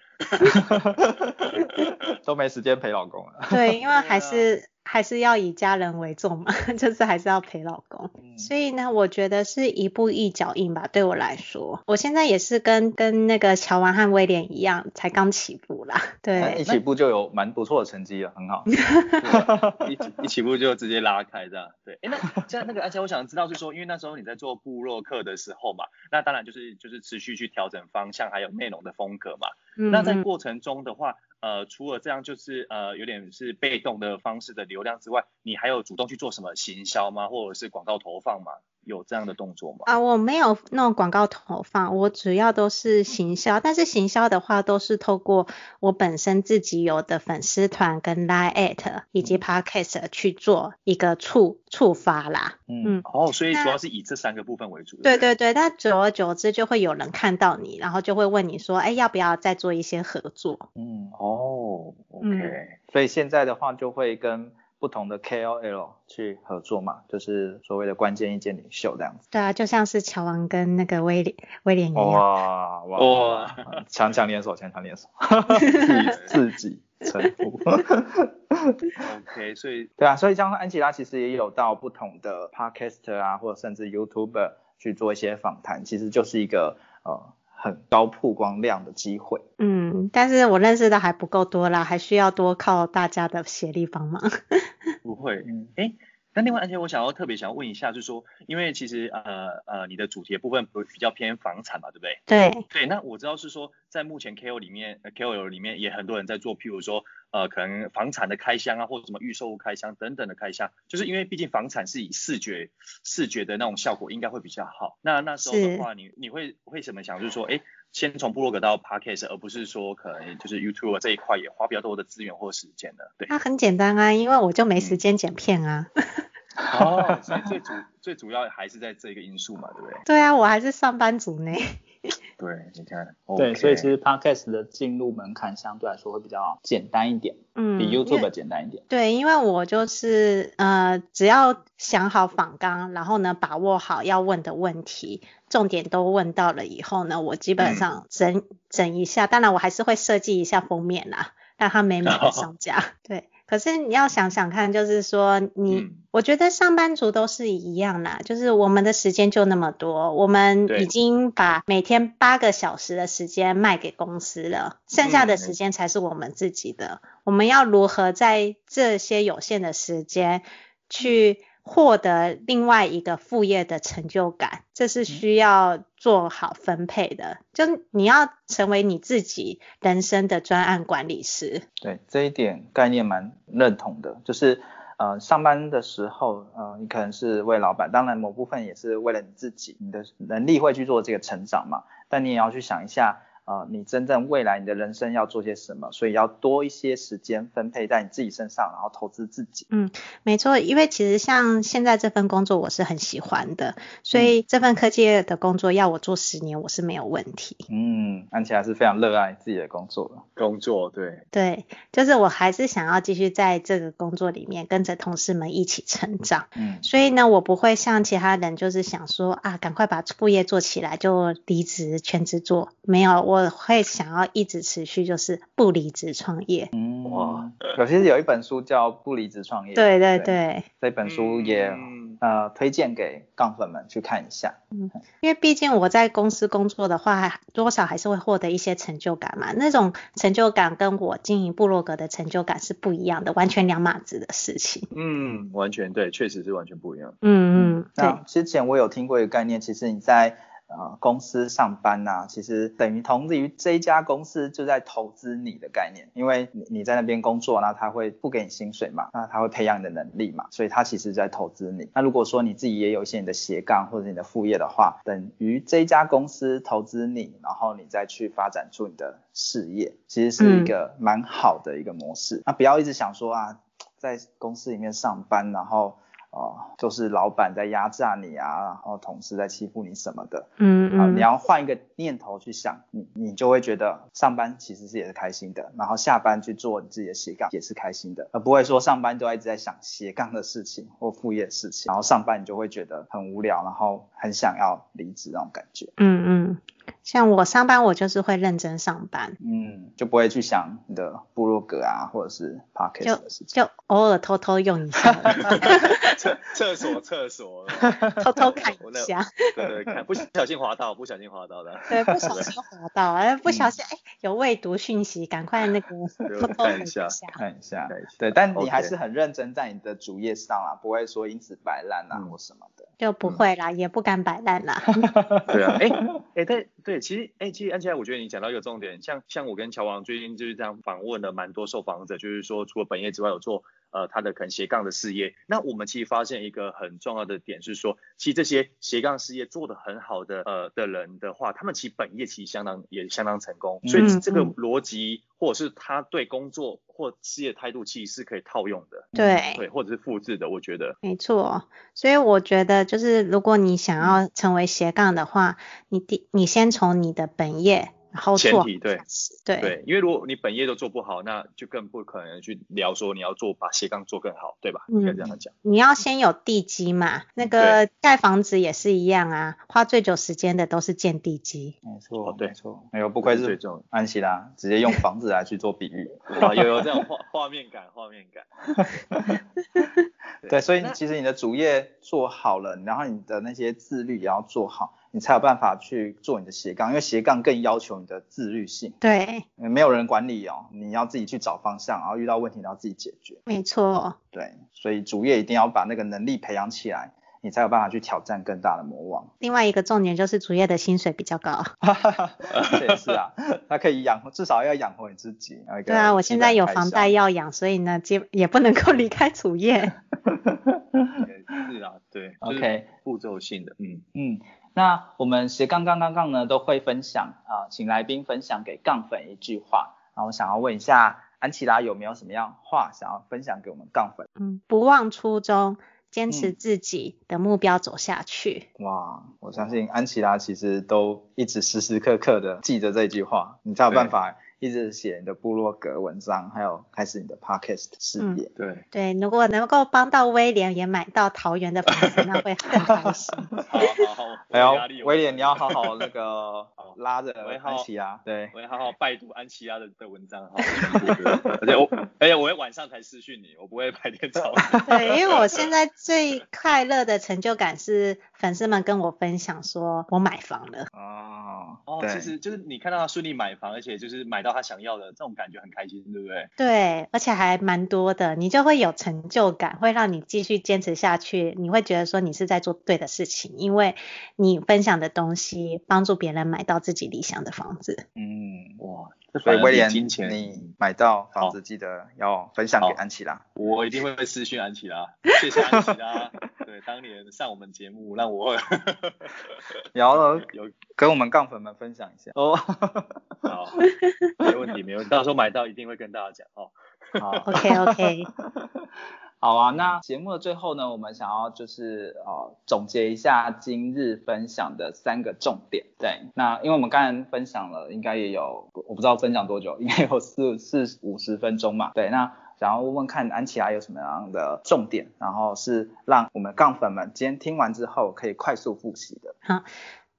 [laughs] 都没时间陪老公了。对，因为还是。还是要以家人为重嘛，[laughs] 就是还是要陪老公。嗯、所以呢，我觉得是一步一脚印吧。对我来说，我现在也是跟跟那个乔王和威廉一样，才刚起步啦。对，一起步就有蛮不错的成绩了，很好。[laughs] 一起一起步就直接拉开这样。对，哎，那 [laughs] 这样那个，而且我想知道是说，因为那时候你在做部落客的时候嘛，那当然就是就是持续去调整方向，还有内容的风格嘛。嗯、那在过程中的话。呃，除了这样，就是呃，有点是被动的方式的流量之外，你还有主动去做什么行销吗？或者是广告投放吗？有这样的动作吗？啊，我没有那种广告投放，我主要都是行销。但是行销的话，都是透过我本身自己有的粉丝团跟 Line@ at 以及 Podcast 去做一个触触发啦。嗯，嗯哦，所以主要是以这三个部分为主。对对对，那久而久之就会有人看到你，然后就会问你说，哎，要不要再做一些合作？嗯，哦，OK。嗯，所以现在的话就会跟。不同的 KOL 去合作嘛，就是所谓的关键意见领袖这样子。对啊，就像是乔王跟那个威廉威廉一样。哇哇哇！强强联手，强强联手，自己臣服。OK，所以对啊，所以像安吉拉其实也有到不同的 Podcaster 啊，或者甚至 YouTuber 去做一些访谈，其实就是一个呃。很高曝光量的机会，嗯，但是我认识的还不够多啦，还需要多靠大家的协力帮忙。[laughs] 不会，嗯，哎。那另外，而且我想要特别想要问一下，就是说，因为其实呃呃，你的主题的部分不比较偏房产嘛，对不对？对。对，那我知道是说，在目前 KOL 里面，KOL 里面也很多人在做，譬如说，呃，可能房产的开箱啊，或者什么预售物开箱等等的开箱，就是因为毕竟房产是以视觉视觉的那种效果应该会比较好。那那时候的话，你你会会什么想就是说，哎，先从部落格到 Podcast，而不是说可能就是 YouTube 这一块也花比较多的资源或时间的？对。那很简单啊，因为我就没时间剪片啊。哦，[laughs] 所以最主最主要还是在这个因素嘛，对不对？对啊，我还是上班族呢。[laughs] 对，你看，对，所以其实 Podcast 的进入门槛相对来说会比较简单一点，嗯，比 YouTube 简单一点。对，因为我就是呃，只要想好访纲，然后呢，把握好要问的问题，重点都问到了以后呢，我基本上整、嗯、整一下，当然我还是会设计一下封面啦，让它美美的上架。哦、[laughs] 对。可是你要想想看，就是说你，嗯、我觉得上班族都是一样啦，就是我们的时间就那么多，我们已经把每天八个小时的时间卖给公司了，剩下的时间才是我们自己的。嗯、我们要如何在这些有限的时间去获得另外一个副业的成就感，这是需要做好分配的。就你要成为你自己人生的专案管理师。对，这一点概念蛮认同的。就是呃，上班的时候，呃，你可能是为老板，当然某部分也是为了你自己，你的能力会去做这个成长嘛。但你也要去想一下。啊、呃，你真正未来你的人生要做些什么？所以要多一些时间分配在你自己身上，然后投资自己。嗯，没错，因为其实像现在这份工作我是很喜欢的，所以这份科技的工作要我做十年我是没有问题。嗯，安琪还是非常热爱自己的工作的。工作，对。对，就是我还是想要继续在这个工作里面跟着同事们一起成长。嗯，所以呢，我不会像其他人就是想说啊，赶快把副业做起来就离职全职做，没有。我会想要一直持续，就是不离职创业。嗯，哇，有其实有一本书叫《不离职创业》。对对对，这本书也、嗯、呃推荐给杠粉们去看一下。嗯，因为毕竟我在公司工作的话，多少还是会获得一些成就感嘛。那种成就感跟我经营部落格的成就感是不一样的，完全两码子的事情。嗯，完全对，确实是完全不一样。嗯嗯，对。那之前我有听过一个概念，其实你在。呃，公司上班呐、啊，其实等于同于这一家公司就在投资你的概念，因为你你在那边工作，那他会不给你薪水嘛，那他会培养你的能力嘛，所以他其实在投资你。那如果说你自己也有一些你的斜杠或者你的副业的话，等于这一家公司投资你，然后你再去发展出你的事业，其实是一个蛮好的一个模式。嗯、那不要一直想说啊，在公司里面上班，然后。哦，就是老板在压榨你啊，然后同事在欺负你什么的，嗯嗯，啊，你要换一个念头去想，你你就会觉得上班其实是也是开心的，然后下班去做你自己的斜杠也是开心的，而不会说上班都一直在想斜杠的事情或副业的事情，然后上班你就会觉得很无聊，然后很想要离职那种感觉。嗯嗯，像我上班，我就是会认真上班，嗯，就不会去想你的部落格啊，或者是 podcast 的事情，就就偶尔偷偷用一下，[laughs] 厕厕所厕所，[laughs] 偷偷看一下，[laughs] 对对，看不小心滑到，不小心滑到的，对，不小心滑到，哎，不小心哎，有未读讯息，赶快那个偷偷看一下，看一下，对，但你还是很认真在你的主页上啊，不会说因此摆烂啊或什么的，就不会啦，也不敢摆烂啦，对啊，哎哎，对对，对其实哎，其实安琪拉，我觉得你讲到一个重点，像像我跟乔王最近就是这样访问了蛮多受访者，就是说除了本业之外有做。呃，他的可能斜杠的事业，那我们其实发现一个很重要的点是说，其实这些斜杠事业做得很好的呃的人的话，他们其实本业其实相当也相当成功，所以这个逻辑或者是他对工作或事业态度其实是可以套用的，对。对，或者是复制的，我觉得。没错。所以我觉得就是如果你想要成为斜杠的话，你第你先从你的本业。前提对对对，因为如果你本业都做不好，那就更不可能去聊说你要做把斜杠做更好，对吧？应该这样讲。你要先有地基嘛，那个盖房子也是一样啊，花最久时间的都是建地基。没错，对，没错，没有，不愧是安琪拉，直接用房子来去做比喻，[laughs] 哇，有有这种画画面感，画面感。[laughs] 对，所以其实你的主业做好了，然后你的那些自律也要做好。你才有办法去做你的斜杠，因为斜杠更要求你的自律性。对，没有人管理哦，你要自己去找方向，然后遇到问题你要自己解决。没错。对，所以主业一定要把那个能力培养起来，你才有办法去挑战更大的魔王。另外一个重点就是主业的薪水比较高。哈哈哈，这也是啊，它可以养，至少要养活你自己。对啊，我现在有房贷要养，所以呢，就也不能够离开主业。[laughs] 是啊，对，OK，步骤性的，嗯嗯。那我们斜杠杠杠杠呢，都会分享啊、呃，请来宾分享给杠粉一句话。啊我想要问一下安琪拉有没有什么样话想要分享给我们杠粉？嗯，不忘初衷，坚持自己的目标走下去。嗯、哇，我相信安琪拉其实都一直时时刻刻的记着这句话，你才有办法。一直写你的部落格文章，还有开始你的 podcast 事业。嗯、对对，如果能够帮到威廉也买到桃园的房子，那会很开心。好 [laughs] 好好，[laughs] 哎呦，威廉你要好好那个 [laughs] 拉着安琪拉，对，我要好好拜读安琪拉的的文章，而且我而且我会晚上才私讯你，我不会白天找。对，因为我现在最快乐的成就感是粉丝们跟我分享说我买房了。哦哦，其实就是你看到他顺利买房，而且就是买到。他想要的这种感觉很开心，对不对？对，而且还蛮多的，你就会有成就感，会让你继续坚持下去。你会觉得说你是在做对的事情，因为你分享的东西帮助别人买到自己理想的房子。嗯，哇。所以威廉，你买到房子记得要分享给安琪拉。我一定会私讯安琪拉，谢谢安琪拉。[laughs] 对，当年上我们节目让我，然后有跟我们杠粉们分享一下。哦，[laughs] 好，没问题，没问题，到时候买到一定会跟大家讲哦。好，OK OK。[laughs] 好啊，那节目的最后呢，我们想要就是呃总结一下今日分享的三个重点。对，那因为我们刚才分享了，应该也有我不知道分享多久，应该有四四五十分钟嘛。对，那想要问问看安琪拉有什么样的重点，然后是让我们杠粉们今天听完之后可以快速复习的。好。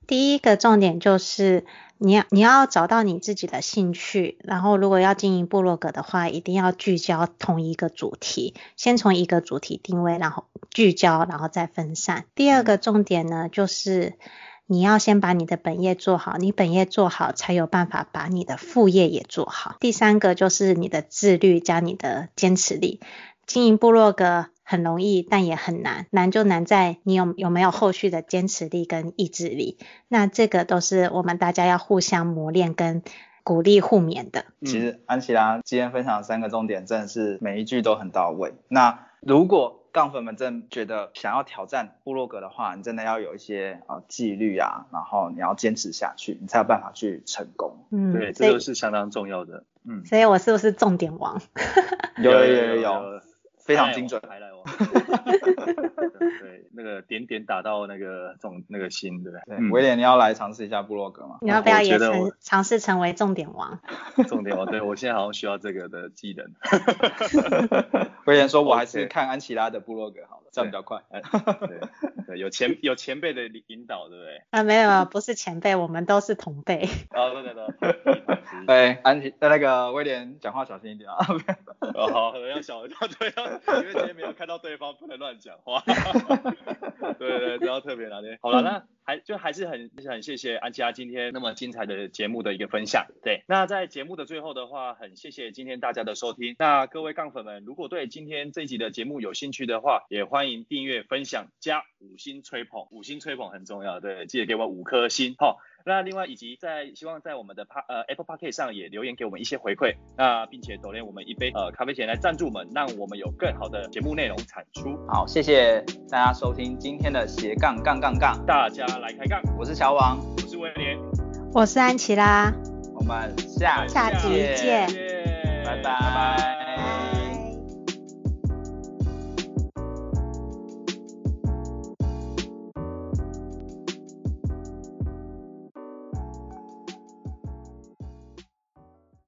第一个重点就是你要你要找到你自己的兴趣，然后如果要经营部落格的话，一定要聚焦同一个主题，先从一个主题定位，然后聚焦，然后再分散。第二个重点呢，就是你要先把你的本业做好，你本业做好，才有办法把你的副业也做好。第三个就是你的自律加你的坚持力，经营部落格。很容易，但也很难。难就难在你有有没有后续的坚持力跟意志力。那这个都是我们大家要互相磨练跟鼓励互勉的。其实安琪拉今天分享的三个重点，真的是每一句都很到位。那如果杠粉们真觉得想要挑战部落格的话，你真的要有一些呃纪律啊，然后你要坚持下去，你才有办法去成功。嗯，对，这个是相当重要的。嗯，所以我是不是重点王？[laughs] 有有有有。有非常精准，[laughs] 对，那个点点打到那个重那个心，对不对？对，威廉，你要来尝试一下部落格吗？你要不要也尝尝试成为重点王？重点王，对我现在好像需要这个的技能。[laughs] 威廉说，我还是看安琪拉的部落格好了，这样比较快。对对，有前 [laughs] 有前辈的引导，对不对？啊，没有，不是前辈，我们都是同辈。啊，对对对。对，安琪，那个威廉讲话小心一点啊。哦，好，要小心，对，因为今天没有看到对方，不能乱讲话。[laughs] 对对对，都要特别拿捏。好了，那还就还是很很谢谢安琪拉今天那么精彩的节目的一个分享。对，那在节目的最后的话，很谢谢今天大家的收听。那各位杠粉们，如果对今天这一集的节目有兴趣的话，也欢迎订阅、分享、加五星吹捧。五星吹捧很重要，对，记得给我五颗星。好。那另外以及在希望在我们的 pa 呃 Apple Podcast 上也留言给我们一些回馈，那并且 donate 我们一杯呃咖啡钱来赞助我们，让我们有更好的节目内容产出。好，谢谢大家收听今天的斜杠杠杠杠，大家来开杠，我是小王，我是威廉，我是安琪拉，我们下下集见，拜拜。拜拜。